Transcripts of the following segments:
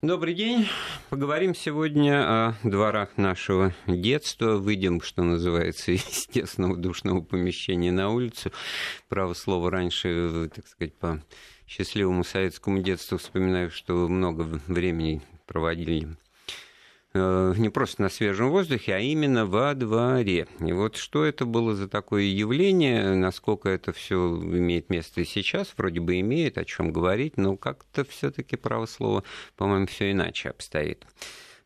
Добрый день. Поговорим сегодня о дворах нашего детства. Выйдем, что называется, из тесного душного помещения на улицу. Право слово раньше, так сказать, по счастливому советскому детству вспоминаю, что много времени проводили не просто на свежем воздухе, а именно во дворе. И вот что это было за такое явление, насколько это все имеет место и сейчас, вроде бы имеет, о чем говорить, но как-то все-таки право слова, по-моему, все иначе обстоит.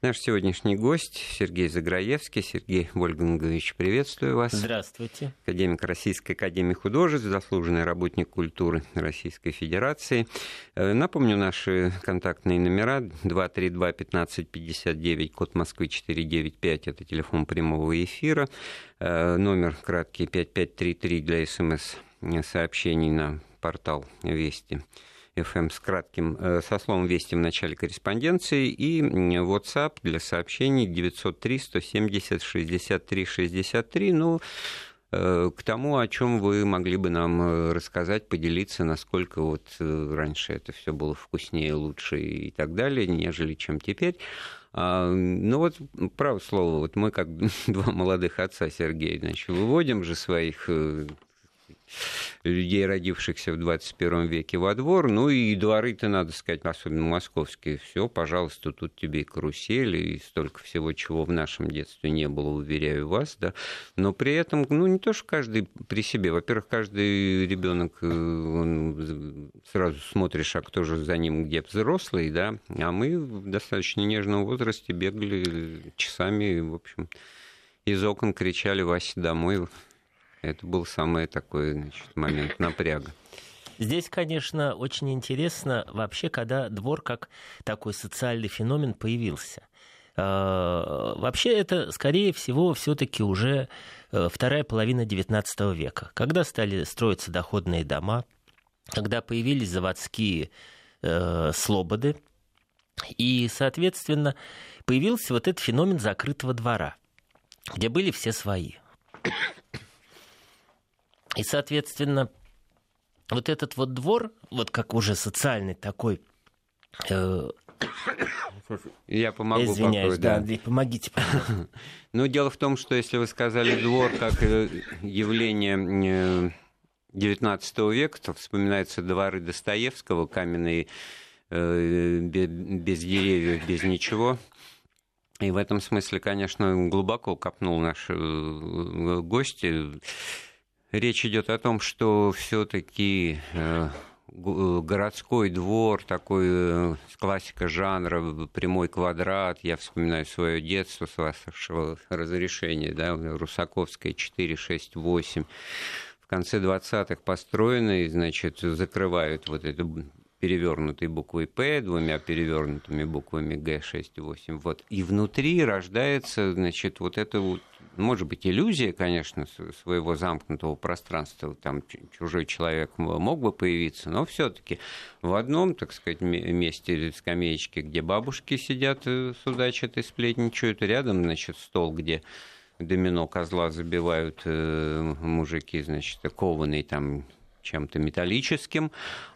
Наш сегодняшний гость Сергей Заграевский. Сергей Вольгангович, приветствую вас. Здравствуйте. Академик Российской Академии Художеств, заслуженный работник культуры Российской Федерации. Э, напомню наши контактные номера 232-1559, код Москвы 495, это телефон прямого эфира. Э, номер краткий 5533 для смс-сообщений на портал Вести FM с кратким, э, со словом «Вести» в начале корреспонденции и WhatsApp для сообщений 903 170 63 63. Ну, э, к тому, о чем вы могли бы нам э, рассказать, поделиться, насколько вот раньше это все было вкуснее, лучше и так далее, нежели чем теперь. А, ну вот, право слово, вот мы как два молодых отца, Сергей, значит, выводим же своих людей, родившихся в 21 веке, во двор. Ну и дворы-то, надо сказать, особенно московские, все, пожалуйста, тут тебе и карусели, и столько всего, чего в нашем детстве не было, уверяю вас, да. Но при этом, ну, не то, что каждый при себе. Во-первых, каждый ребенок, э, сразу смотришь, а кто же за ним, где взрослый, да. А мы в достаточно нежном возрасте бегали часами, в общем, из окон кричали Вася домой, это был самый такой значит, момент напряга. Здесь, конечно, очень интересно вообще, когда двор как такой социальный феномен появился. А, вообще это, скорее всего, все-таки уже э, вторая половина XIX века, когда стали строиться доходные дома, когда появились заводские э, слободы, и, соответственно, появился вот этот феномен закрытого двора, где были все свои. И, соответственно, вот этот вот двор, вот как уже социальный такой... Э, я помогу. Извиняюсь, покой, да. Андрей, помогите, пожалуйста. Ну, дело в том, что если вы сказали двор как э, явление XIX века, то вспоминаются дворы Достоевского, каменные, э, без деревьев, без ничего. И в этом смысле, конечно, глубоко копнул наш гость речь идет о том, что все-таки э, э, городской двор, такой э, классика жанра, прямой квадрат. Я вспоминаю свое детство с вашего разрешения, да, Русаковская 4, 6, 8. В конце 20-х построены, значит, закрывают вот эту перевернутой буквой П, двумя перевернутыми буквами Г, 6 и 8. Вот. И внутри рождается, значит, вот это вот может быть, иллюзия, конечно, своего замкнутого пространства, там чужой человек мог бы появиться, но все-таки в одном, так сказать, месте скамеечки, где бабушки сидят, э, судачат и сплетничают, рядом, значит, стол, где домино козла забивают э, мужики, значит, кованный там чем-то металлическим,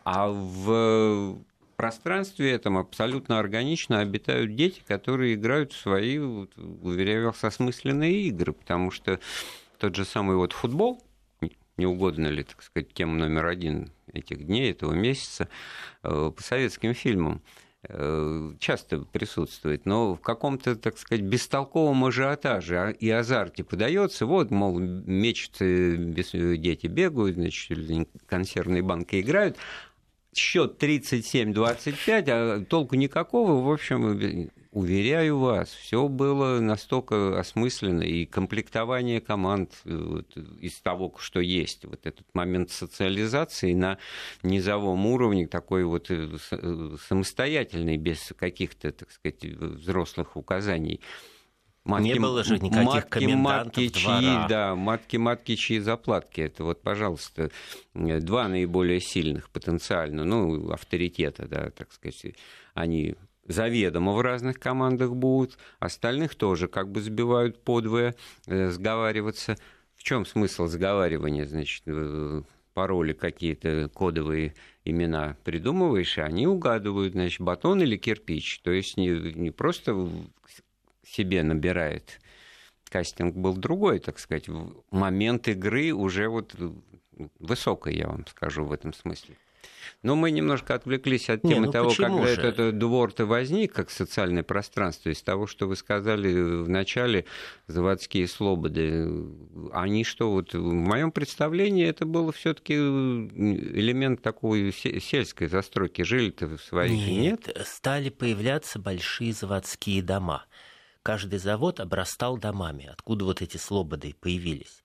а в пространстве этом абсолютно органично обитают дети, которые играют в свои, уверяю вас, осмысленные игры, потому что тот же самый вот футбол, не угодно ли, так сказать, тем номер один этих дней, этого месяца, э, по советским фильмам часто присутствует, но в каком-то, так сказать, бестолковом ажиотаже а, и азарте подается. Вот, мол, мечутся дети бегают, значит, консервные банки играют, счет 37-25, а толку никакого. В общем, уверяю вас, все было настолько осмысленно, и комплектование команд вот, из того, что есть. Вот этот момент социализации на низовом уровне, такой вот э, э, самостоятельный, без каких-то, так сказать, взрослых указаний. Матки, не было же никаких матки, комендантов матки, двора. Чьи, да, матки, матки, чьи заплатки. Это вот, пожалуйста, два наиболее сильных потенциально, ну, авторитета, да, так сказать, они заведомо в разных командах будут, остальных тоже как бы сбивают подвое, э, сговариваться. В чем смысл сговаривания, значит, э, пароли какие-то кодовые имена придумываешь, и они угадывают, значит, батон или кирпич. То есть не, не просто себе набирает. Кастинг был другой, так сказать. Момент игры уже вот высокий, я вам скажу в этом смысле. Но мы немножко отвлеклись от темы Не, ну того, когда же? этот двор-то возник как социальное пространство. Из того, что вы сказали в начале, заводские слободы, они что, вот в моем представлении это было все-таки элемент такой сельской застройки. Жили-то в своих нет, нет? Стали появляться большие заводские дома. Каждый завод обрастал домами. Откуда вот эти слободы появились?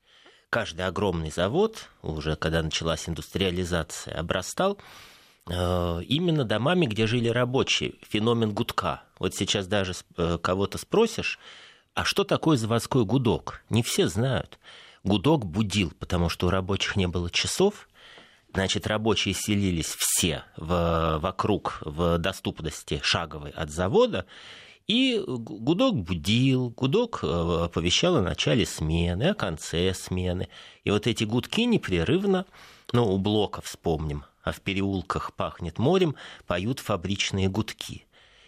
Каждый огромный завод, уже когда началась индустриализация, обрастал э, именно домами, где жили рабочие. Феномен гудка. Вот сейчас даже э, кого-то спросишь, а что такое заводской гудок? Не все знают. Гудок будил, потому что у рабочих не было часов, Значит, рабочие селились все в, вокруг в доступности шаговой от завода, и гудок будил, гудок э, оповещал о начале смены, о конце смены. И вот эти гудки непрерывно, ну, у блока вспомним, а в переулках пахнет морем, поют фабричные гудки.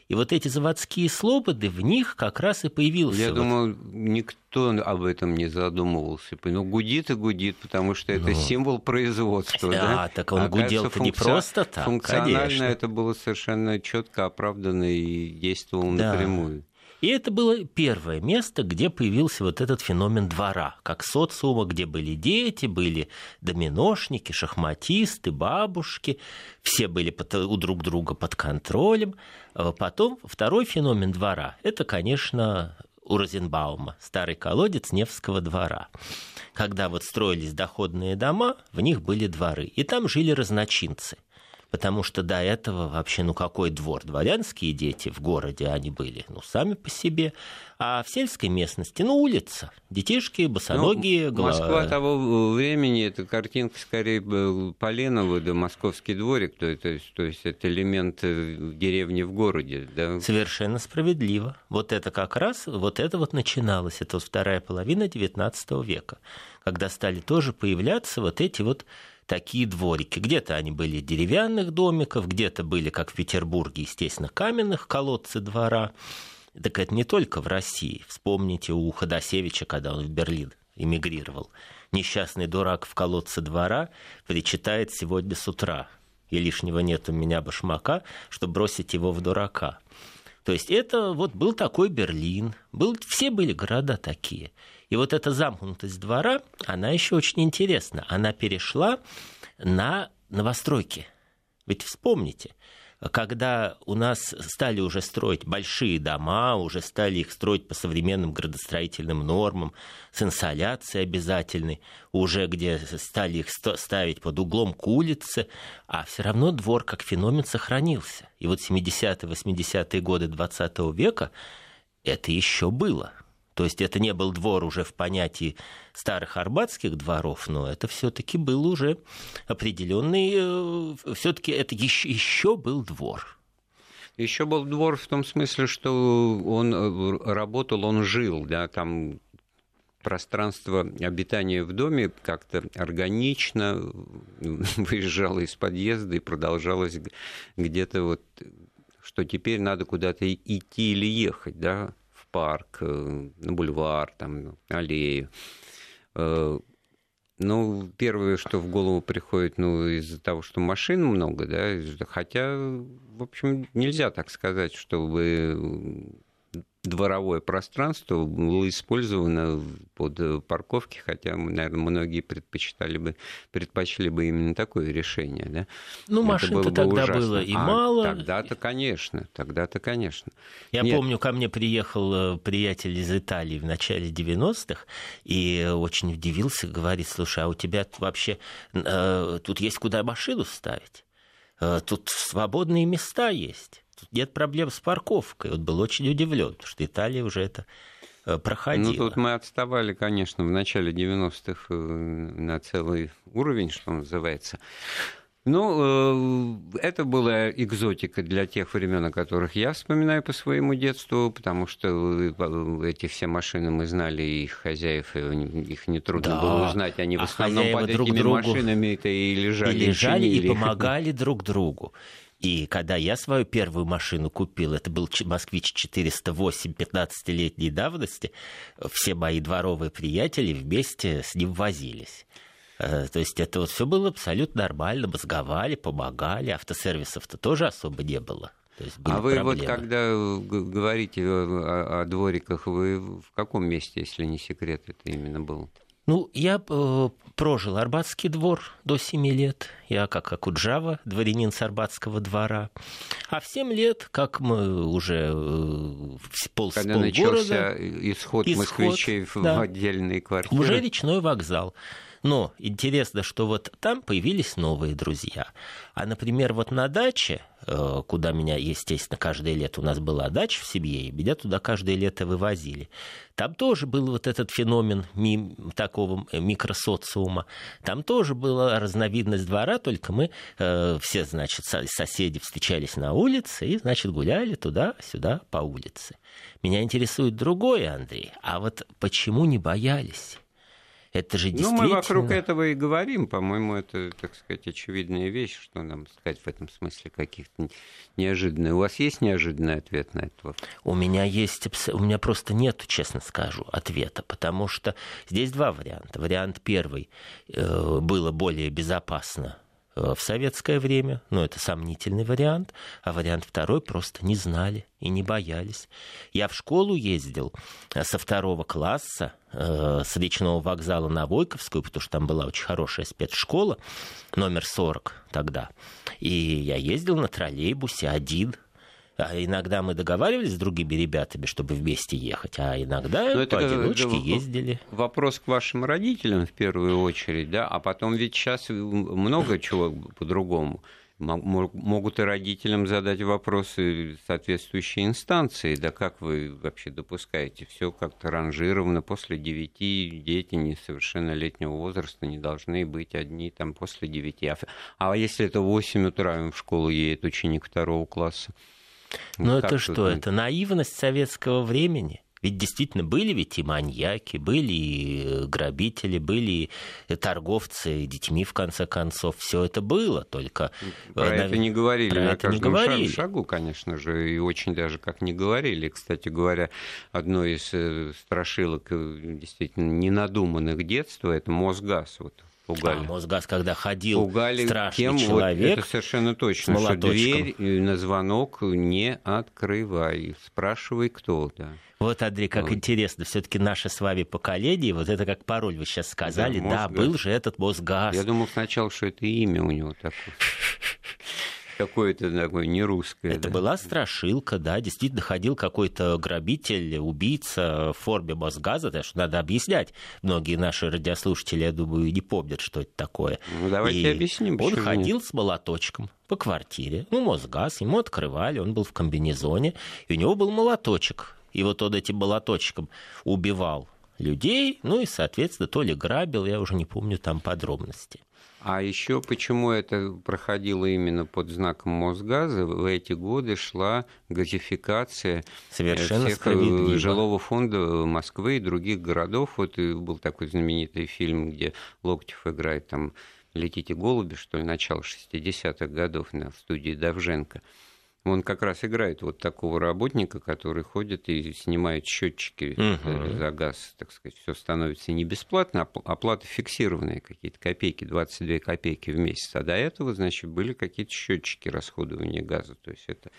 И вот эти заводские слободы, в них как раз и появился... Я вот... думаю, никто об этом не задумывался. Ну, гудит и гудит, потому что это ну... символ производства. Да, да? так он гудел-то функци... не просто так, Функционально конечно. это было совершенно четко оправдано и действовало да. напрямую. И это было первое место, где появился вот этот феномен двора, как социума, где были дети, были доминошники, шахматисты, бабушки, все были у друг друга под контролем. А потом второй феномен двора – это, конечно, у Розенбаума, старый колодец Невского двора. Когда вот строились доходные дома, в них были дворы, и там жили разночинцы – потому что до этого вообще, ну какой двор? Дворянские дети в городе они были, ну сами по себе, а в сельской местности, ну улица, детишки, босоногие. Ну, Москва того времени, это картинка скорее Поленова, да московский дворик, то, то, есть, то есть это элемент э, деревни в городе. Да? Совершенно справедливо. Вот это как раз, вот это вот начиналось, это вот вторая половина XIX века, когда стали тоже появляться вот эти вот такие дворики. Где-то они были деревянных домиков, где-то были, как в Петербурге, естественно, каменных колодцы двора. Так это не только в России. Вспомните у Ходосевича, когда он в Берлин эмигрировал. Несчастный дурак в колодце двора причитает сегодня с утра. И лишнего нет у меня башмака, чтобы бросить его в дурака. То есть это вот был такой Берлин, был, все были города такие. И вот эта замкнутость двора, она еще очень интересна. Она перешла на новостройки. Ведь вспомните, когда у нас стали уже строить большие дома, уже стали их строить по современным градостроительным нормам, с инсоляцией обязательной, уже где стали их ставить под углом к улице, а все равно двор как феномен сохранился. И вот 70-е, 80-е годы 20 века это еще было. То есть это не был двор уже в понятии старых арбатских дворов, но это все-таки был уже определенный, э, все-таки это еще, еще был двор. Еще был двор в том смысле, что он э, работал, он жил, да, там пространство обитания в доме как-то органично выезжало из подъезда и продолжалось где-то вот, что теперь надо куда-то идти или ехать, да, парк, э, на бульвар, там, аллею. Э, ну, первое, что в голову приходит, ну, из-за того, что машин много, да, хотя, в общем, нельзя так сказать, чтобы дворовое пространство было использовано под э, парковки, хотя, наверное, многие предпочитали бы, предпочли бы именно такое решение. Да? Ну, машин-то тогда ужасно. было и а, мало. Тогда-то, конечно, тогда-то, конечно. Я Нет. помню, ко мне приехал э, приятель из Италии в начале 90-х и очень удивился, говорит, слушай, а у тебя вообще э, тут есть куда машину ставить? Э, тут свободные места есть нет проблем с парковкой. Вот был очень удивлен, потому что Италия уже это э, проходила. Ну, тут мы отставали, конечно, в начале 90-х э, на целый уровень, что называется. Ну, э, это была экзотика для тех времен, о которых я вспоминаю по своему детству, потому что эти все машины мы знали, их хозяев, их нетрудно да. было узнать, они в а основном под друг этими машинами-то и лежали. И лежали, и, и помогали друг другу. И когда я свою первую машину купил, это был «Москвич 408» 15-летней давности, все мои дворовые приятели вместе с ним возились. Э, то есть это вот все было абсолютно нормально, мозговали, помогали, автосервисов-то тоже особо не было. а вы проблемы. вот когда говорите о, о двориках, вы в каком месте, если не секрет, это именно было? Ну, я э, прожил Арбатский двор до 7 лет. Я как Акуджава, дворянин с Арбатского двора. А в 7 лет, как мы уже э, пол, Когда начался исход, исход москвичей да, в отдельные квартиры. Уже речной вокзал. Но интересно, что вот там появились новые друзья. А, например, вот на даче, э, куда меня, естественно, каждое лето у нас была дача в семье, и меня туда каждое лето вывозили. Там тоже был вот этот феномен ми- такого микросоциума. Там тоже была разновидность двора, только мы э, все, значит, соседи встречались на улице и, значит, гуляли туда-сюда по улице. Меня интересует другое, Андрей. А вот почему не боялись? Это же действительно... Ну, мы вокруг этого и говорим. По-моему, это, так сказать, очевидная вещь, что нам сказать в этом смысле каких-то неожиданных. У вас есть неожиданный ответ на этот вопрос? У меня есть... У меня просто нет, честно скажу, ответа, потому что здесь два варианта. Вариант первый. Э, было более безопасно Э, в советское время, но это сомнительный вариант, а вариант второй просто не знали и не боялись. Я в школу ездил э, со второго класса, с речного вокзала на Войковскую, потому что там была очень хорошая спецшкола, номер 40 тогда. И я ездил на троллейбусе один, а иногда мы договаривались с другими ребятами, чтобы вместе ехать, а иногда Но поодиночке это, ездили. Вопрос к вашим родителям в первую очередь, да, а потом ведь сейчас много чего по-другому могут и родителям задать вопросы соответствующие инстанции. Да как вы вообще допускаете? Все как-то ранжировано. После девяти дети несовершеннолетнего возраста не должны быть одни там после девяти. А, а если это в 8 утра в школу едет ученик второго класса? Но это что? Это наивность советского времени? Ведь действительно были ведь и маньяки, были и э, грабители, были и торговцы детьми, в конце концов. Все это было, только... Про на... это не говорили про на каждом не говорили. шагу, конечно же, и очень даже как не говорили. Кстати говоря, одно из э, страшилок э, действительно ненадуманных детства – это Мосгаз. Вот Пугали. А Мосгаз, когда ходил Пугали страшный тем, человек. Вот это совершенно точно, что дверь на звонок не открывай. Спрашивай, кто, да. Вот, Андрей, как вот. интересно, все-таки наше с вами поколение, вот это как пароль вы сейчас сказали, да, да был же этот Мосгаз. Я думал сначала, что это имя у него такое. какое-то такое не русское. Это да? была страшилка, да, действительно ходил какой-то грабитель, убийца в форме Мосгаза, так что надо объяснять. Многие наши радиослушатели, я думаю, не помнят, что это такое. Ну, давайте и объясним. Он ходил нет. с молоточком по квартире, ну, Мосгаз, ему открывали, он был в комбинезоне, и у него был молоточек. И вот он этим молоточком убивал людей, ну и, соответственно, то ли грабил, я уже не помню там подробности. А еще почему это проходило именно под знаком Мосгаза? В эти годы шла газификация Совершенно всех э, жилого фонда Москвы и других городов. Вот был такой знаменитый фильм, где Локтев играет там «Летите голуби», что ли, начало 60-х годов на студии Давженко. Он как раз играет вот такого работника, который ходит и снимает счетчики угу. за газ, так сказать. Все становится не бесплатно, а оплата фиксированная, какие-то копейки, 22 копейки в месяц. А до этого, значит, были какие-то счетчики расходования газа. То есть это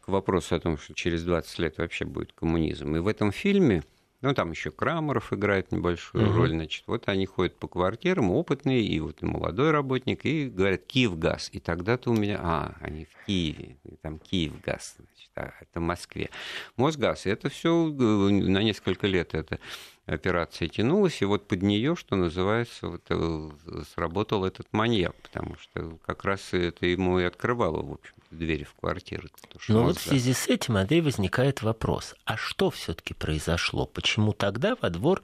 к вопросу о том, что через 20 лет вообще будет коммунизм. И в этом фильме ну, там еще Крамеров играет небольшую угу. роль. Значит, вот они ходят по квартирам, опытные, и вот молодой работник, и говорят «Киевгаз». И тогда-то у меня, а, они в Киеве, там Киевгаз, значит, а это в Москве. Мосгаз, это все э, на несколько лет это операция тянулась, и вот под нее, что называется, вот, э, сработал этот маньяк, потому что как раз это ему и открывало, в общем двери в квартиру. Но вот в связи с этим, Андрей, возникает вопрос, а что все-таки произошло? Почему тогда во двор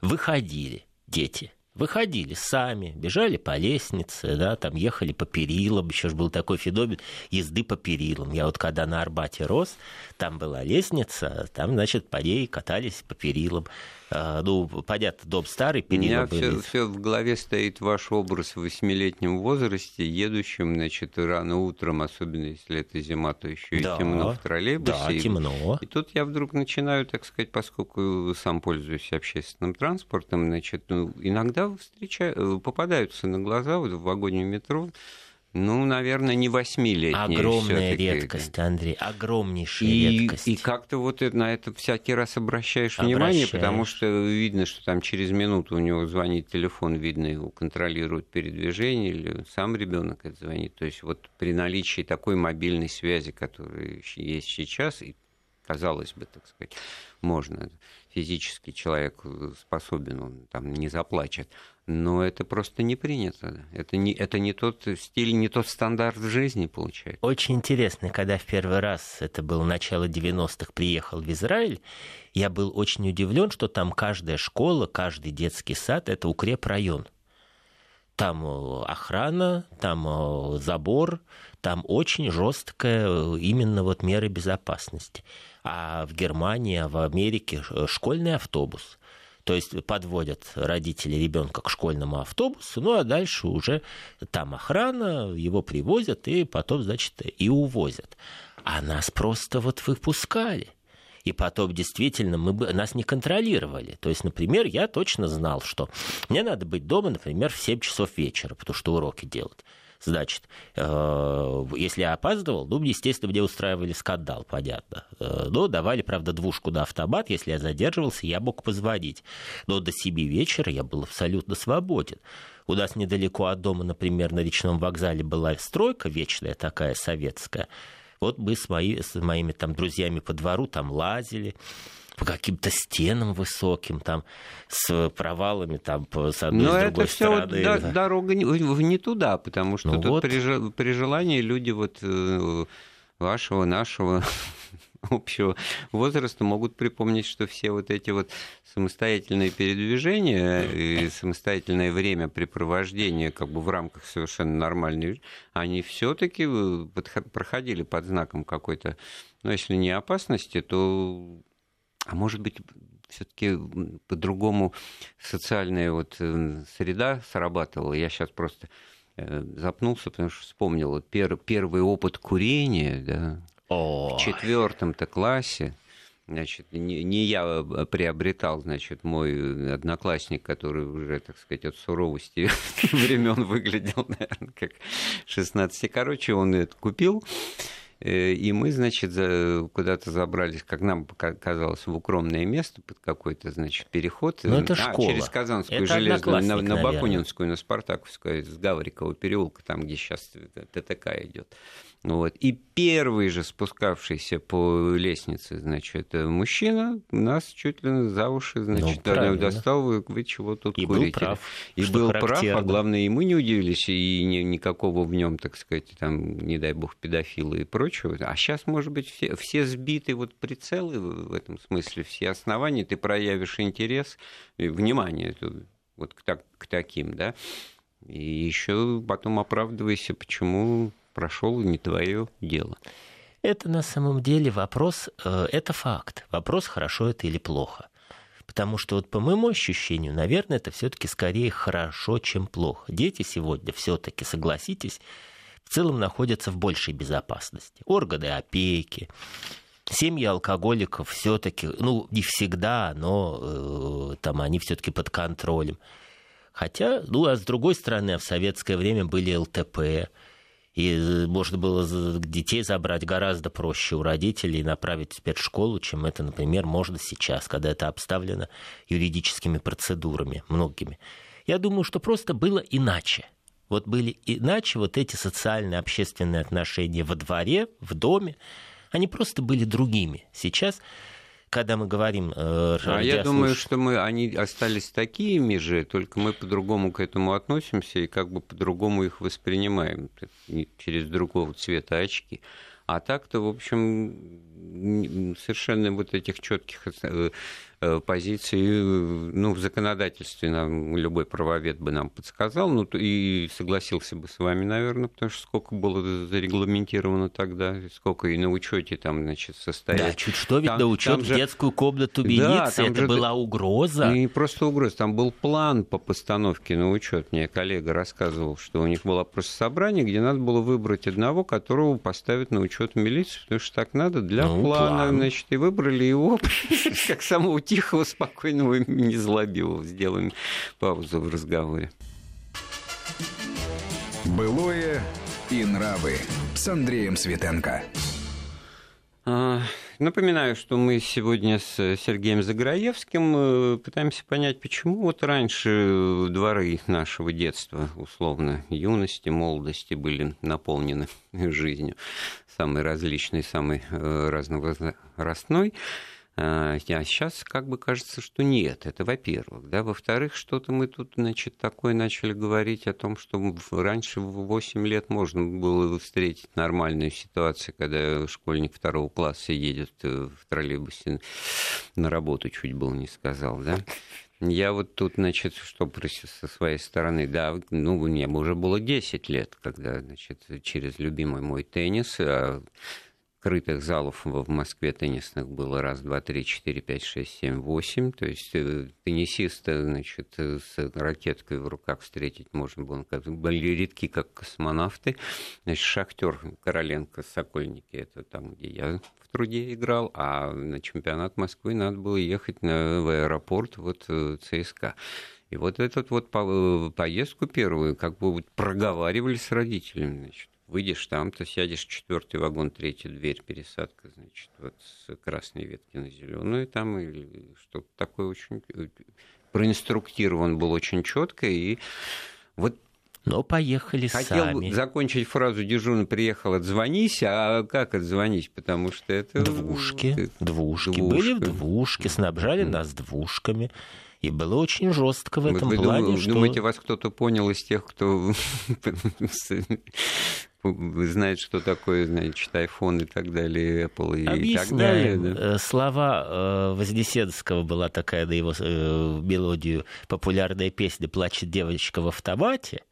выходили дети? выходили сами, бежали по лестнице, да, там ехали по перилам, еще же был такой феномен езды по перилам. Я вот когда на Арбате рос, там была лестница, там, значит, по ней катались по перилам. А, ну, понятно, дом старый, перила У меня. Все, все в голове стоит ваш образ в восьмилетнем возрасте, едущим, значит, рано утром, особенно если это зима, то еще да, и темно в троллейбусе. Да, и, темно. И тут я вдруг начинаю, так сказать, поскольку сам пользуюсь общественным транспортом, значит, ну, иногда встречаю, попадаются на глаза вот в вагоне метро ну, наверное, не восьмилетние. Огромная редкость, Андрей, огромнейшая и, редкость. И как-то вот на это всякий раз обращаешь, обращаешь внимание, потому что видно, что там через минуту у него звонит телефон, видно, его контролирует передвижение, или сам ребенок это звонит. То есть вот при наличии такой мобильной связи, которая есть сейчас, и казалось бы, так сказать, можно физически человек способен, он там не заплачет. Но это просто не принято. Это не, это не тот стиль, не тот стандарт жизни получается. Очень интересно, когда в первый раз, это было начало 90-х, приехал в Израиль, я был очень удивлен, что там каждая школа, каждый детский сад – это укрепрайон. Там э, охрана, там э, забор, там очень жесткая э, именно вот меры безопасности а в Германии, а в Америке школьный автобус. То есть подводят родители ребенка к школьному автобусу, ну а дальше уже там охрана, его привозят и потом, значит, и увозят. А нас просто вот выпускали. И потом действительно мы бы, нас не контролировали. То есть, например, я точно знал, что мне надо быть дома, например, в 7 часов вечера, потому что уроки делать. Значит, э, если я опаздывал, ну, естественно, мне устраивали скандал, понятно. Э, но давали, правда, двушку на автомат. Если я задерживался, я мог позвонить. Но до 7 вечера я был абсолютно свободен. У нас недалеко от дома, например, на речном вокзале была стройка вечная такая советская. Вот мы с, мои, с моими там друзьями по двору там лазили, по каким-то стенам высоким, там, с провалами там, с одной Но с другой это стороны. Все вот дорога не, не туда, потому что ну тут вот. при, при желании люди вот э, вашего, нашего общего возраста могут припомнить, что все вот эти вот самостоятельные передвижения и самостоятельное времяпрепровождение как бы в рамках совершенно нормальной, они все-таки э, проходили под знаком какой-то, ну, если не опасности, то а может быть, все-таки по-другому социальная вот э, среда срабатывала. Я сейчас просто э, запнулся, потому что вспомнил вот пер, первый опыт курения, да, О. в четвертом-то классе. Значит, не, не я а приобретал, значит, мой одноклассник, который уже, так сказать, от суровости времен выглядел, наверное, как 16. Короче, он это купил. Э, и мы, значит, куда-то забрались, как нам казалось, в укромное место под какой-то, значит, переход. Ну, это а, школа. Через Казанскую это железную, на, на Бакунинскую, на Спартаковскую, с Гаврикова переулка, там, где сейчас ТТК идет. Вот. И первый же спускавшийся по лестнице, значит, мужчина нас чуть ли за уши, значит, ну, достал, вы, вы чего тут и курите. Был прав, и был прав, а главное, и мы не удивились, и ни, никакого в нем, так сказать, там, не дай бог, педофилы и прочего. А сейчас, может быть, все, все сбиты вот прицелы в этом смысле, все основания, ты проявишь интерес, внимание вот к, так, к таким, да, и еще потом оправдывайся, почему прошел, не твое дело. Это на самом деле вопрос, э, это факт. Вопрос, хорошо это или плохо. Потому что вот по моему ощущению, наверное, это все-таки скорее хорошо, чем плохо. Дети сегодня все-таки, согласитесь, в целом находятся в большей безопасности. Органы опеки, семьи алкоголиков все-таки, ну, не всегда, но э, там они все-таки под контролем. Хотя, ну, а с другой стороны, в советское время были ЛТП, и э, можно было детей забрать гораздо проще у родителей и направить в спецшколу, чем это, например, можно сейчас, когда это обставлено юридическими процедурами, многими. Я думаю, что просто было иначе. Вот были иначе вот эти социальные общественные отношения во дворе, в доме, они просто были другими. Сейчас когда мы говорим... Э, а я думаю, что мы, они остались такими же, только мы по-другому к этому относимся и как бы по-другому их воспринимаем, через другого цвета очки. А так-то, в общем, совершенно вот этих четких э, позиции, ну, в законодательстве нам любой правовед бы нам подсказал, ну, и согласился бы с вами, наверное, потому что сколько было зарегламентировано тогда, сколько и на учете там, значит, состоит. Да, чуть что, ведь там, на учет в детскую комнату милиции, да, это же... была угроза. Не просто угроза, там был план по постановке на учет. Мне коллега рассказывал, что у них было просто собрание, где надо было выбрать одного, которого поставить на учет милиции, потому что так надо для ну, плана, план. значит, и выбрали его как самого тихого, спокойного незлобивого. Сделаем паузу в разговоре. Былое и нравы с Андреем Светенко. А, напоминаю, что мы сегодня с Сергеем Заграевским э, пытаемся понять, почему вот раньше дворы нашего детства, условно, юности, молодости были наполнены жизнью самой различной, самой э, разновозрастной. А сейчас как бы кажется, что нет, это во-первых. Да? Во-вторых, что-то мы тут значит, такое начали говорить о том, что раньше в 8 лет можно было встретить нормальную ситуацию, когда школьник второго класса едет э, в троллейбусе на работу, чуть было не сказал. Да? Я вот тут, значит, что со своей стороны, да, ну, мне уже было 10 лет, когда, значит, через любимый мой теннис, а Крытых залов в Москве теннисных было раз, два, три, четыре, пять, шесть, семь, восемь. То есть э, теннисиста, значит, с ракеткой в руках встретить можно было. Были редки, как космонавты. Значит, шахтер Короленко, Сокольники, это там, где я в труде играл, а на чемпионат Москвы надо было ехать на, в аэропорт вот э, ЦСКА. И вот эту вот э, поездку первую как бы вот проговаривали с родителями, значит выйдешь там, то сядешь в четвертый вагон, третью дверь, пересадка, значит, вот с красной ветки на зеленую там, или что-то такое очень э, проинструктирован был очень четко, и вот но поехали Хотел сами. закончить фразу «дежурный приехал, отзвонись», а как отзвонить? Потому что это... Двушки, это... двушки. Двушка. Были в двушке, снабжали mm. нас двушками. И было очень жестко в этом вы, плане. Вы что... думаете, вас кто-то понял из тех, кто знает, что такое, значит, iPhone и так далее, Apple и Объясняем. так далее. Да? Э, слова э, Вознесенского была такая на его э, мелодию популярная песня «Плачет девочка в автомате»,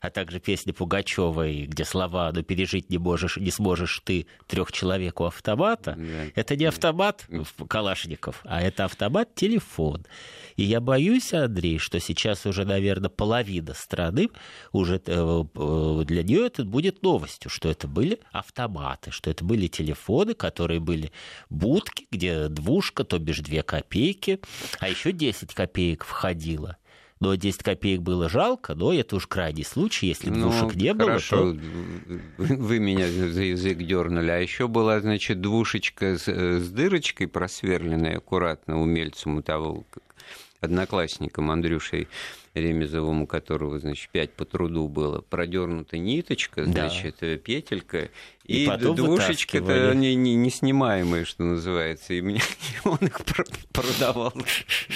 а также песня Пугачевой, где слова «Ну пережить не можешь, не сможешь ты трех человек у автомата», да. это не автомат Калашников, а это автомат-телефон. И я боюсь, Андрей, что сейчас уже, наверное, половина страны уже э, э, для нее это будет новостью, что это были автоматы, что это были телефоны, которые были будки, где двушка, то бишь две копейки, а еще 10 копеек входило но 10 копеек было жалко, но это уж крайний случай, если ну, двушек не хорошо. было, то... Вы меня за язык дернули. А еще была, значит, двушечка с, э, с дырочкой просверленная аккуратно умельцем у того, одноклассником Андрюшей Ремезовым, у которого, значит, пять по труду было, продернута ниточка, значит, да. петелька, и, и двушечка-то не, не, не снимаемая, что называется, и мне он их продавал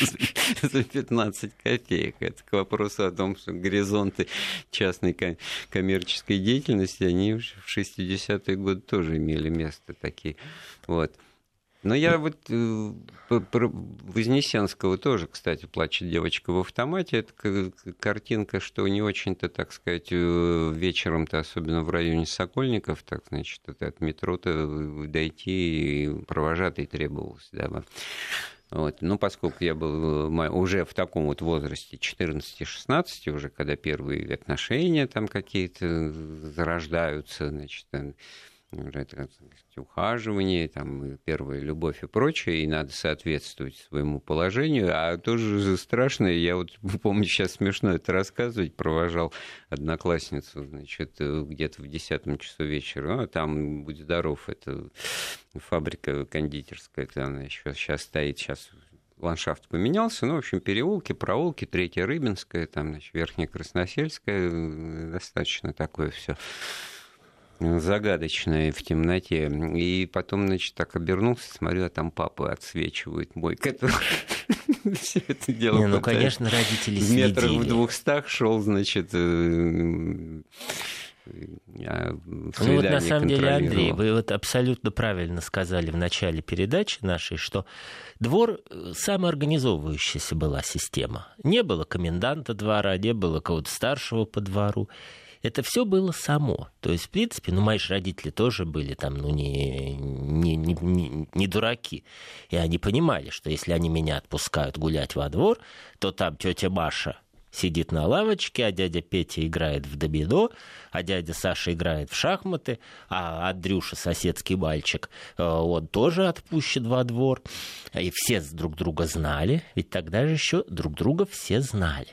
за 15 копеек. Это к вопросу о том, что горизонты частной коммерческой деятельности, они в 60-е годы тоже имели место такие. Вот. Но я вот э, про Вознесенского тоже, кстати, плачет девочка в автомате. Это картинка, что не очень-то, так сказать, э, вечером-то, особенно в районе Сокольников, так, значит, от метро-то дойти и провожатый требовался, да, вот. Ну, поскольку я был э, уже в таком вот возрасте 14-16, уже когда первые отношения там какие-то зарождаются, значит, ухаживание, там, первая любовь и прочее, и надо соответствовать своему положению. А тоже страшно, я вот помню, сейчас смешно это рассказывать, провожал одноклассницу, значит, где-то в десятом часу вечера, а там, будь здоров, это фабрика кондитерская, это она еще сейчас стоит, сейчас ландшафт поменялся, ну, в общем, переулки, проулки, Третья Рыбинская, там, значит, Верхняя Красносельская, достаточно такое все загадочное в темноте. И потом, значит, так обернулся, смотрю, а там папа отсвечивает мой, который все это дело. Не, ну, конечно, родители В метрах в двухстах шел, значит, э, ну вот на самом деле, Андрей, вы вот абсолютно правильно сказали в начале передачи нашей, что двор э, самоорганизовывающаяся была система. Не было коменданта двора, не было кого-то старшего по двору. Это все было само. То есть, в принципе, ну, мои же родители тоже были там, ну, не, не, не, не, не дураки. И они понимали, что если они меня отпускают гулять во двор, то там тетя Маша сидит на лавочке, а дядя Петя играет в домино, а дядя Саша играет в шахматы, а Андрюша, соседский мальчик, э, он тоже отпущен во двор. И все друг друга знали, ведь тогда же еще друг друга все знали.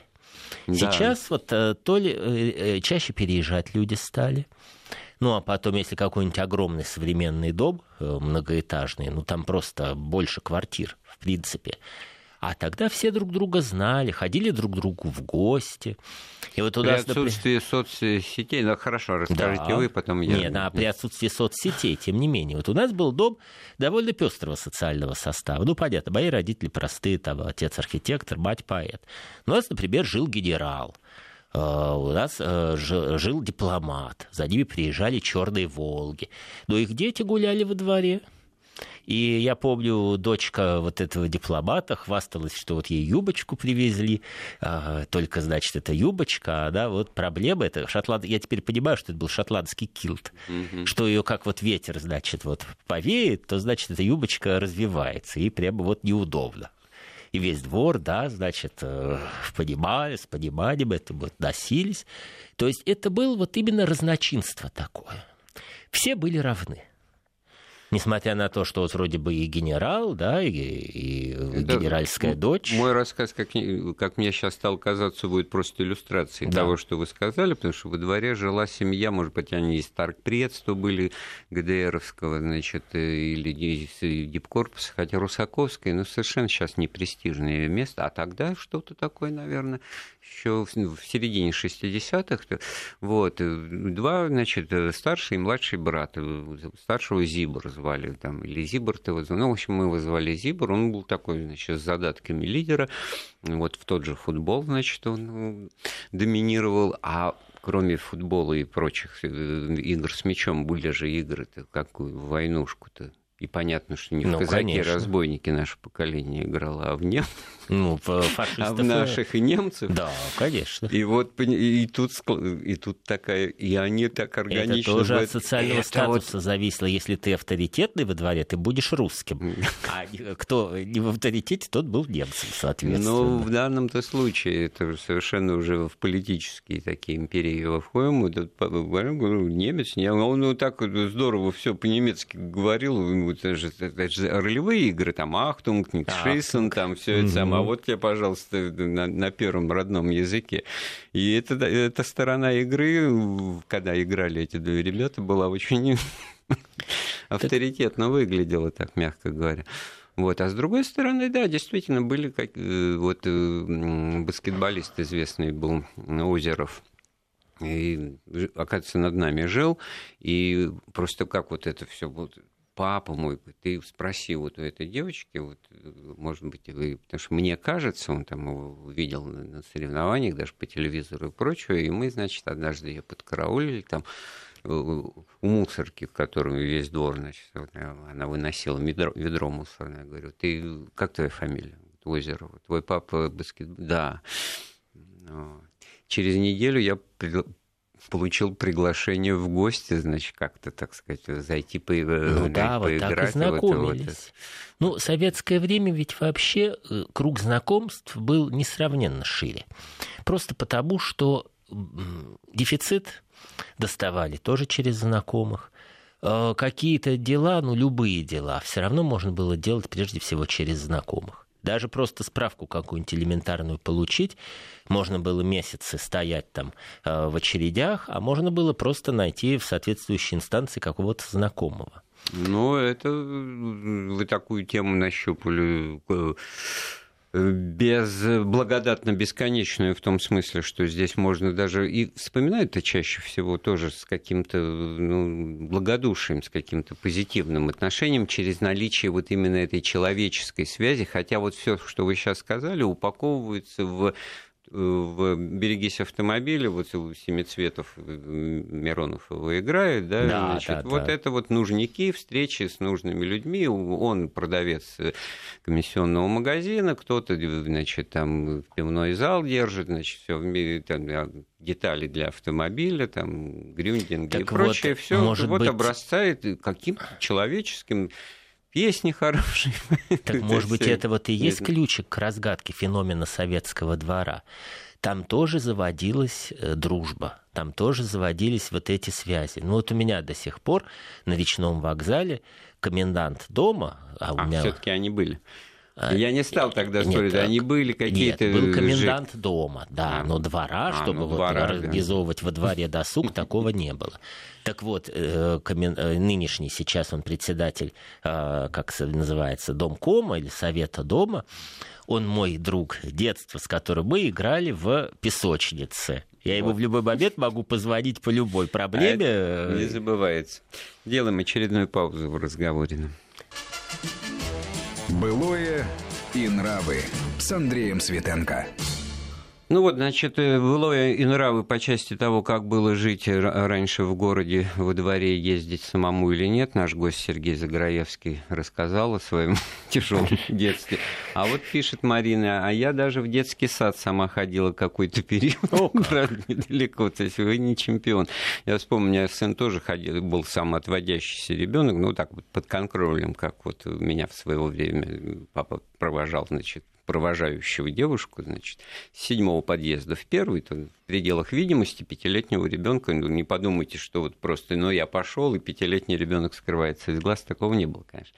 Да. Сейчас вот э, то ли э, чаще переезжать люди стали, ну, а потом, если какой-нибудь огромный современный дом, многоэтажный, ну, там просто больше квартир, в принципе, а тогда все друг друга знали, ходили друг к другу в гости. И вот туда, при отсутствии например... соцсетей, ну хорошо, расскажите да. вы, потом я... Нет, а при отсутствии соцсетей, тем не менее. Вот у нас был дом довольно пестрого социального состава. Ну, понятно, мои родители простые, там, отец архитектор, мать поэт. Но у нас, например, жил генерал а, у нас э, жил дипломат, за ними приезжали черные Волги. Но их дети гуляли во дворе. И я помню, дочка вот этого дипломата хвасталась, что вот ей юбочку привезли, а, только, значит, это юбочка, а, да, вот проблема, это шотланд... Я теперь понимаю, что это был шотландский килт, mm-hmm. что ее как вот ветер, значит, вот повеет, то, значит, эта юбочка развивается, и прямо вот неудобно и весь двор, да, значит, э, понимали, с пониманием это вот носились. То есть это было вот именно разночинство такое. Все были равны несмотря на то, что вот вроде бы и генерал, да, и, и Это, генеральская дочь. Мой рассказ, как, как мне сейчас стал казаться, будет просто иллюстрацией да. того, что вы сказали, потому что во дворе жила семья, может быть, они из Старкпредства были, ГДРовского, значит, или из Дипкорпуса, хотя Русаковская, ну, совершенно сейчас не престижное место, а тогда что-то такое, наверное, еще в середине 60-х, вот, два, значит, старший и младший брат, старшего Зибора звали, там, или Зибор его звали, ну, в общем, мы его звали Зибор, он был такой, значит, с задатками лидера, вот в тот же футбол, значит, он ну, доминировал, а кроме футбола и прочих э, игр с мячом были же игры-то, какую войнушку-то. И понятно, что не в ну, казаки-разбойники наше поколение играло, а в нем. Ну, фашистов... А в наших и немцев. Да, конечно. И вот и тут, и тут такая... И они так органично... Это тоже от социального это статуса вот... зависело. Если ты авторитетный во дворе, ты будешь русским. А кто не в авторитете, тот был немцем, соответственно. Ну, в данном-то случае это совершенно уже в политические такие эмпиреи входим. Этот немец, он вот так здорово все по-немецки говорил, это же, это же ролевые игры, там Achtung, nicht schießen, там все это самое. А вот тебе, пожалуйста, на, на первом родном языке. И это, эта сторона игры, когда играли эти две ребята, была очень авторитетно выглядела, так мягко говоря. Вот. А с другой стороны, да, действительно, были как, э, вот э, баскетболист известный был Озеров, и, оказывается, над нами жил, и просто как вот это все вот папа мой, ты спроси вот у этой девочки, вот, может быть, вы, потому что мне кажется, он там его видел на соревнованиях, даже по телевизору и прочее, и мы, значит, однажды ее подкараулили там э, у мусорки, в котором весь двор, значит, она выносила ведро, ведро мусорное. Я говорю, ты, как твоя фамилия? Озерова. Твой папа баскетбол? Да. Через неделю я получил приглашение в гости, значит, как-то, так сказать, зайти по, ну, да, вот так и знакомились. Вот, Ну, советское время ведь вообще э, круг знакомств был несравненно шире. Просто потому, что дефицит доставали тоже через знакомых. Э, какие-то дела, ну, любые дела, все равно можно было делать прежде всего через знакомых. Даже просто справку какую-нибудь элементарную получить, можно было месяцы стоять там э, в очередях, а можно было просто найти в соответствующей инстанции какого-то знакомого. Ну, это вы такую тему нащупали э, без благодатно бесконечную в том смысле, что здесь можно даже и вспоминать это чаще всего тоже с каким-то ну, благодушием, с каким-то позитивным отношением через наличие вот именно этой человеческой связи, хотя вот все, что вы сейчас сказали, упаковывается в в «Берегись автомобиля», вот Семицветов Миронов его играет, да, Да, значит, да, вот да. это вот нужники, встречи с нужными людьми, он продавец э, комиссионного магазина, кто-то, значит, там пивной зал держит, значит, все в мире, там, а, детали для автомобиля, там, грюндинги и Так прочее, вот, все может вот быть- обрастает каким-то человеческим песни хорошие. Так, может быть, это вот и есть ключик к разгадке феномена советского двора. Там тоже заводилась э, дружба, там тоже заводились вот эти связи. Ну вот у меня до сих пор на речном вокзале комендант дома, а у А, меня... все-таки они были. А, Я не стал тогда нет, спорить, так, они были какие-то... Нет, был комендант дома, да, А, но двора, а, чтобы ну, вот двора, да. организовывать во дворе досуг, такого не было. Так вот, э, комен- э, нынешний сейчас он председатель, э, как называется, Домкома или Совета дома, он мой друг детства, с которым мы играли в песочнице. Я ему Вот. в любой момент могу позвонить по любой проблеме. А Не забывается. Делаем очередную паузу в разговоре. Былое и нравы с Андреем Светенко. Ну вот, значит, э, былое и нравы по части того, как было жить р- раньше в городе, во дворе, ездить самому или нет, наш гость Сергей Заграевский рассказал о своем тяжелом детстве. А вот пишет Марина, а я даже в детский сад сама ходила какой-то период, правда, недалеко, то есть вы не чемпион. Я вспомню, у меня сын тоже ходил, был самоотводящийся ребенок, ну так вот под контролем, как вот меня в свое время папа провожал, значит, провожающего девушку, значит, с седьмого подъезда в первый, то в пределах видимости пятилетнего ребенка, ну, не подумайте, что вот просто, ну, я пошел, и пятилетний ребенок скрывается из глаз, такого не было, конечно.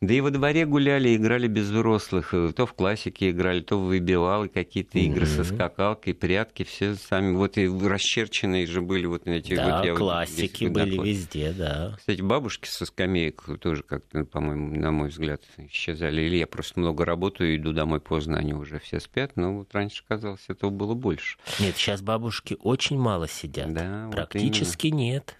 Да и во дворе гуляли, играли без взрослых, то в классике играли, то выбивалы какие-то игры со скакалкой, прятки, все сами, вот и расчерченные же были вот эти Да, вот я вот классики здесь были находил. везде, да. Кстати, бабушки со скамеек тоже как-то, по-моему, на мой взгляд, исчезали. Или я просто много работаю, иду домой поздно, они уже все спят. Но вот раньше казалось, этого было больше. Нет, сейчас бабушки очень мало сидят. Да, вот Практически нет.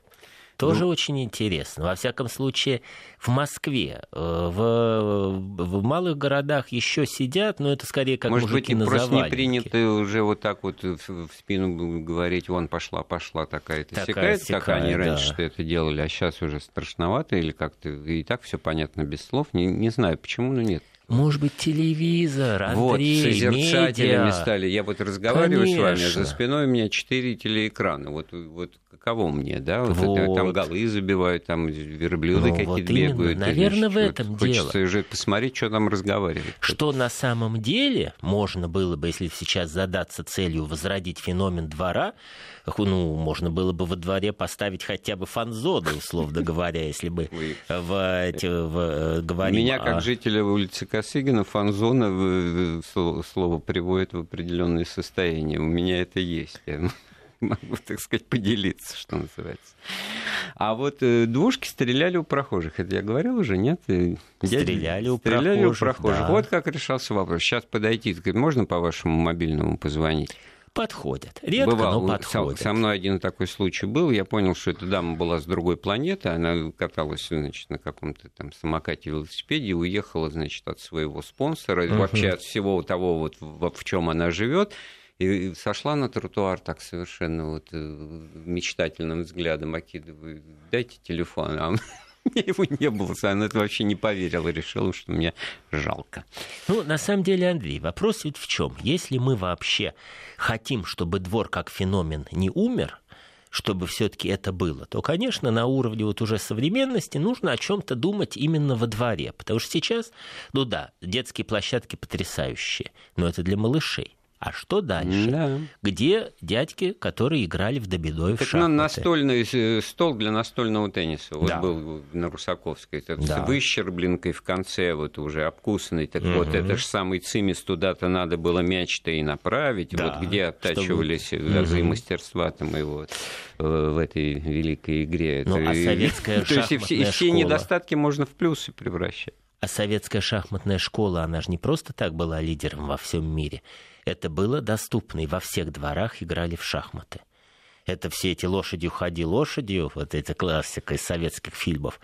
Тоже очень интересно. Во всяком случае, в Москве, э, в, в малых городах еще сидят, но это скорее как Может быть, на просто не принято уже вот так вот в, спину говорить, вон пошла, пошла такая-то Такая секая, как они сякая, раньше да. это делали, а сейчас уже страшновато или как-то и так все понятно без слов. Не, не знаю, почему, но нет. Может быть, телевизор, Вот, Андрей, созерцателями медиа. стали. Я вот разговариваю с вами, а Конечно. за спиной у меня четыре телеэкрана. Вот, вот каково мне, да? Вот Вот. это, там голы забивают, там верблюды Ну, какие-то вот бегают. Наверное, в этом вот Хочется дело. уже посмотреть, что там разговаривают. Что на самом деле можно было бы, если сейчас задаться целью возродить феномен двора, ну, можно было бы во дворе поставить хотя бы фан-зоны, условно говоря, если бы в, э, говорим Меня, как жителя улицы Косыгина, фан-зона слово, приводит в определенное состояние. У меня это есть. Я могу, так сказать, поделиться, что называется. А вот э, двушки стреляли у прохожих. Это я говорил уже, нет? Э, Стреляли у стреляли прохожих, у прохожих. да. Вот как решался вопрос. Сейчас подойти, сказать, можно по вашему мобильному позвонить? Подходят. Редко, Бывал. но Со- подходят. Со мной один такой случай был. Я понял, что эта дама была с другой планеты. Она каталась, значит, на каком-то там самокате велосипеде уехала, значит, от своего спонсора, Мгм. вообще от всего того, вот в, чем она живет. И сошла на тротуар так совершенно вот э, мечтательным взглядом, окидываю, дайте телефон. А меня его не было, она это вообще не поверила, решила, что мне жалко. Ну, на самом деле, Андрей, вопрос ведь в чем? Если мы вообще хотим, чтобы двор как феномен не умер, чтобы все-таки это было, то, конечно, на уровне вот уже современности нужно о чем-то думать именно во дворе. Потому что сейчас, ну да, детские площадки потрясающие, но это для малышей. А что дальше? Да. Где дядьки, которые играли в домино и в Так шахматы? ну, настольный э, стол для настольного тенниса. Вот Да. был на Русаковской. Это Да. с выщербленкой в конце, вот уже обкусанный. Так вот, Мгм. это же самый цимис, туда-то надо было мяч-то и направить. Да, Вот где оттачивались чтобы- азы Мгм. мастерства-то моего э, в этой великой игре. Ну, Это а и- советская То есть и все, и все недостатки можно в плюсы превращать. А советская шахматная школа, она же не просто так была лидером во всем мире. Это было доступно, и во всех дворах играли в шахматы. Это все эти лошадью ходи лошадью, вот эта классика из советских фильмов.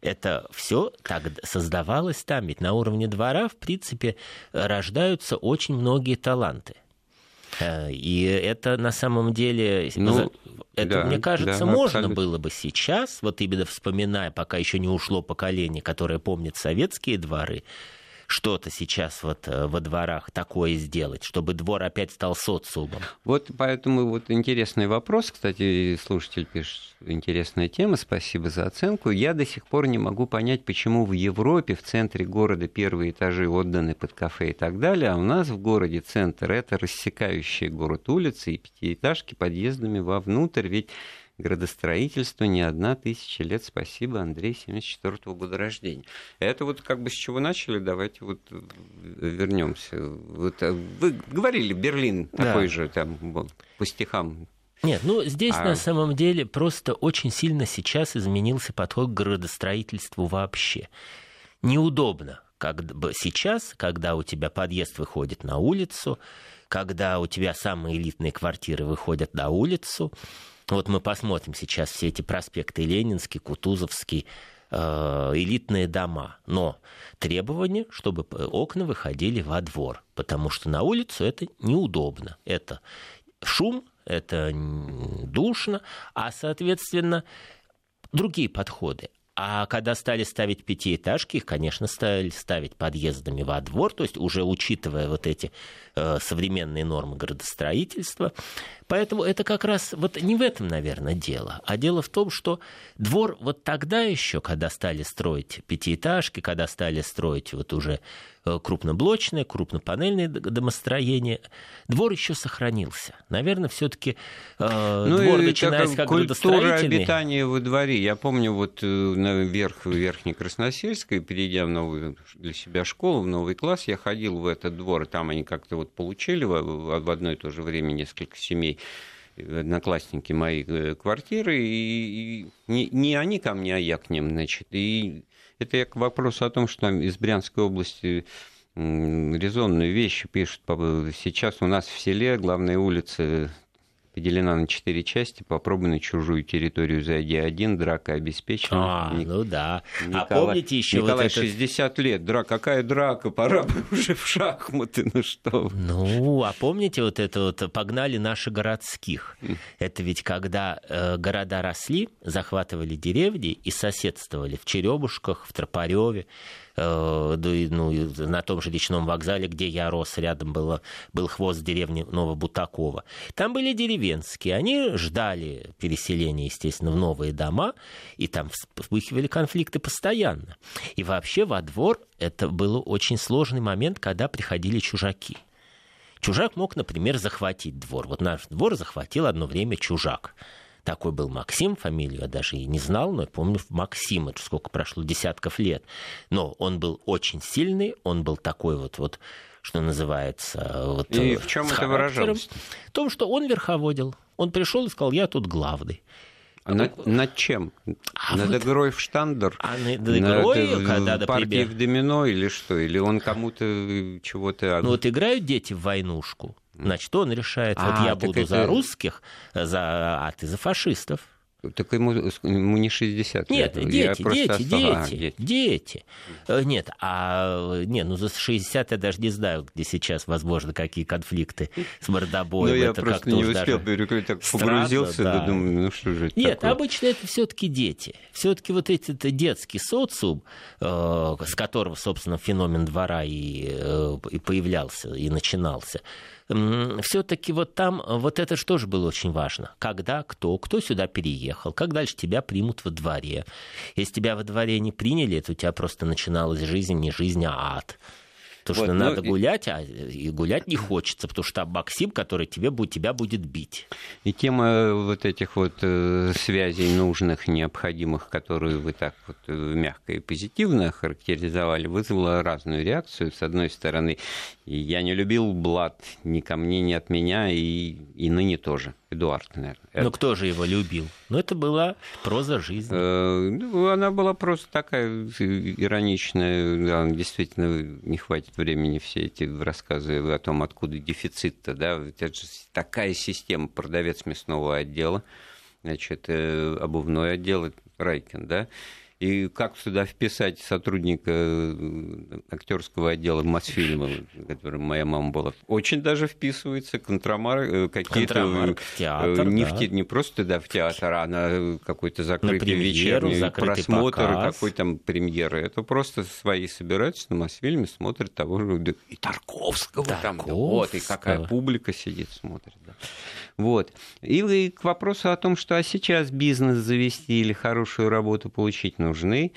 Это все так создавалось там, ведь на уровне двора, в принципе, рождаются очень многие таланты. Э, и это на самом деле, ну, это, да, мне кажется, да, можно абсолютно. было бы сейчас, вот именно вспоминая, пока еще не ушло поколение, которое помнит советские дворы, что-то сейчас вот э, во дворах такое сделать, чтобы двор опять стал социумом? Вот поэтому вот интересный вопрос, кстати, слушатель пишет, интересная тема, спасибо за оценку. Я до сих пор не могу понять, почему в Европе в центре города первые этажи отданы под кафе и так далее, а у нас в городе центр это рассекающие город улицы и пятиэтажки подъездами вовнутрь, ведь градостроительству не одна тысяча лет. Спасибо, Андрей, 74-го года рождения. Это вот как бы с чего начали, давайте вот вернемся. Вот э, вы говорили, Берлин да. такой же там по стихам нет, ну здесь а... на самом деле просто очень сильно сейчас изменился подход к градостроительству вообще. Неудобно, как бы сейчас, когда у тебя подъезд выходит на улицу, когда у тебя самые элитные квартиры выходят на улицу, вот мы посмотрим сейчас все эти проспекты Ленинский, Кутузовский, э, элитные дома. Но требование, чтобы окна выходили во двор, потому что на улицу это неудобно. Это шум, это душно, а, соответственно, другие подходы. А когда стали ставить пятиэтажки, их, конечно, стали ставить подъездами во двор, то есть уже учитывая вот эти э, современные нормы градостроительства. Поэтому это как раз вот не в этом, наверное, дело, а дело в том, что двор вот тогда еще, когда стали строить пятиэтажки, когда стали строить вот уже крупноблочное, крупнопанельное домостроение. Двор еще сохранился. Наверное, все-таки э, ну, двор, начиная как культура обитания во дворе. Я помню, вот э, наверх в Верхней Красносельской, перейдя в новую для себя школу, в новый класс, я ходил в этот двор, и там они как-то вот получили в, в одно и то же время несколько семей одноклассники мои квартиры, и, и не, не они ко мне, а я к ним, значит. И это я к вопросу о том, что из Брянской области резонные вещи пишут. Сейчас у нас в селе главная улица поделена на четыре части. Попробуй на чужую территорию зайди один, драка обеспечена. А, Ник... ну да. А Николай, а помните еще Николай, вот 60 этот... лет, драка, какая драка, пора бы уже в шахматы, ну что Ну, а помните вот это вот, погнали наши городских. Это ведь когда э, города росли, захватывали деревни и соседствовали в Черебушках, в Тропареве, ну, на том же речном вокзале, где я рос, рядом было, был хвост деревни Новобутакова. Там были деревенские, они ждали переселения, естественно, в новые дома, и там вспыхивали конфликты постоянно. И вообще во двор это был очень сложный момент, когда приходили чужаки. Чужак мог, например, захватить двор. Вот наш двор захватил одно время чужак. Такой был Максим, фамилию я даже и не знал, но я помню Максим, это сколько прошло, десятков лет. Но он был очень сильный, он был такой вот, вот что называется. Вот, и в чем это выражалось? В том, что он верховодил. Он пришел и сказал, я тут главный. А над, над чем? А над вот... игрой в штандер? А над игрой, над, когда, например... партией в домино или что? Или он кому-то чего-то... Ну вот играют дети в войнушку. Значит, он решает, а, вот я буду это... за русских, за, а ты за фашистов. Так ему, ему не 60 Нет, лет. дети, дети, остал... дети, а, дети, дети. Э, нет, а не, ну за 60 я даже не знаю, где сейчас, возможно, какие конфликты с мордобоем. Ну, я это просто не успел, даже... так погрузился, Странно, да. думаю, ну что же это Нет, такое? обычно это все таки дети. все таки вот этот детский социум, э, с которого, собственно, феномен двора и, э, и появлялся, и начинался, все-таки вот там вот это же тоже было очень важно. Когда, кто, кто сюда переехал, как дальше тебя примут во дворе. Если тебя во дворе не приняли, то у тебя просто начиналась жизнь, не жизнь, а ад. Потому вот, что ну, надо гулять, а и гулять не хочется, потому что там Максим, который тебе, тебя будет бить. И тема вот этих вот э, связей нужных, необходимых, которые вы так вот э, мягко и позитивно характеризовали, вызвала разную реакцию. С одной стороны, я не любил Блад ни ко мне, ни от меня, и, и ныне тоже. Эдуард, наверное. Ну, кто же его любил? Ну, это была проза жизни. Э, ну, она была просто такая ироничная. Да, действительно, не хватит времени все эти рассказы о том, откуда дефицит-то. Да? Это же такая система продавец мясного отдела, значит, э, обувной отдел, Райкин, да, И как сюда вписать сотрудника актерского отдела Мосфильма, которым моя мама была, очень даже вписывается, контрамар, какие-то театр, не, да. в, не просто да, в театр, а на какой-то закрытый премьеру, вечерний закрытый просмотр, показ. какой там премьеры. Это просто свои собираются на Мосфильме, смотрят того же и Тарковского, там, да, вот, и какая Тарковского. публика сидит, смотрит. Да. Вот. И к вопросу о том, что а сейчас бизнес завести или хорошую работу получить нужны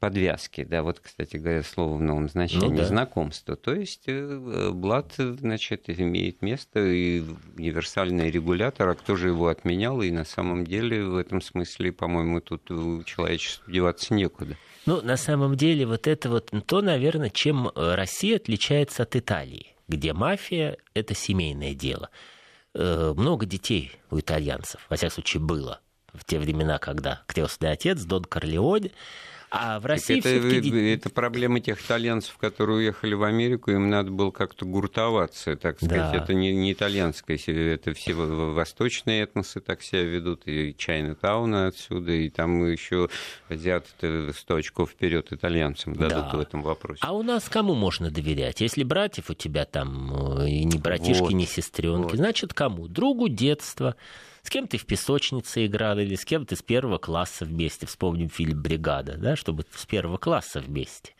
подвязки, да, вот, кстати говоря, слово в новом значении, Ну да. знакомство. То есть э, блат, значит, имеет место, и универсальный регулятор, а кто же его отменял, и на самом деле в этом смысле, по-моему, тут человечеству деваться некуда. Ну, на самом деле, вот это вот то, наверное, чем э, Россия отличается от Италии, где мафия – это семейное дело. Э, Много детей у итальянцев, во всяком случае, было в те времена, когда крестный отец Дон Корлеоне, а в России это, все-таки... это проблема тех итальянцев, которые уехали в Америку, им надо было как-то гуртоваться, так сказать. Да. Это не, не итальянское, это все восточные этносы так себя ведут, и Чайна Тауна отсюда, и там еще азиаты 100 очков вперед итальянцам дадут Да. в этом вопросе. А у нас кому можно доверять? Если братьев у тебя там э, и ни братишки, Вот, ни сестренки, вот. значит кому? Другу детства. С кем ты в песочнице играл или с кем ты с первого класса вместе? Вспомним фильм «Бригада», да, чтобы с первого класса вместе.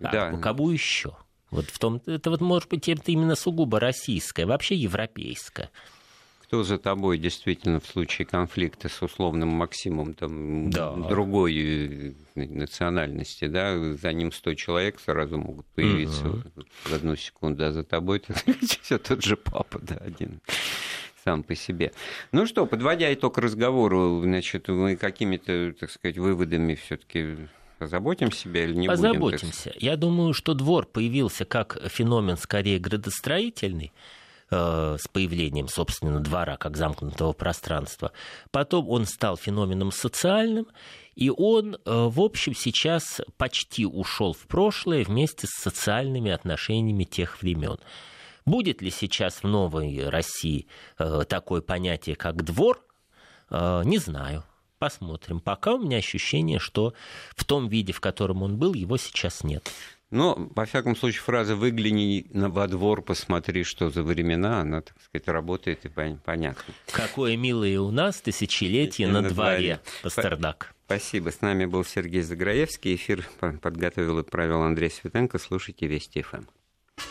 А Да. кому еще? Вот в том, это вот может быть это именно сугубо российское, вообще европейское. Кто за тобой действительно в случае конфликта с условным Максимом там, Да. другой э, национальности, да, за ним 100 человек сразу могут появиться в одну секунду, а за тобой все тот же папа, да, один сам по себе. Ну что, подводя итог разговору, значит, мы какими-то, так сказать, выводами все-таки озаботим себя или не будем? Позаботимся. Я думаю, что двор появился как феномен скорее градостроительный, э, с появлением, собственно, двора как замкнутого пространства. Потом он стал феноменом социальным, и он, э, в общем, сейчас почти ушел в прошлое вместе с социальными отношениями тех времен. Будет ли сейчас в новой России э, такое понятие, как двор, Э, Не знаю. Посмотрим. Пока у меня ощущение, что в том виде, в котором он был, его сейчас нет. Но, во всяком случае, фраза «выгляни на- во двор, посмотри, что за времена», она, так сказать, работает и пон- понятно. Какое милое у нас тысячелетие на, на дворе, дворе. Пастернак. Спасибо. С нами был Сергей Заграевский. Эфир подготовил и провел Андрей Светенко. Слушайте Вести ФМ.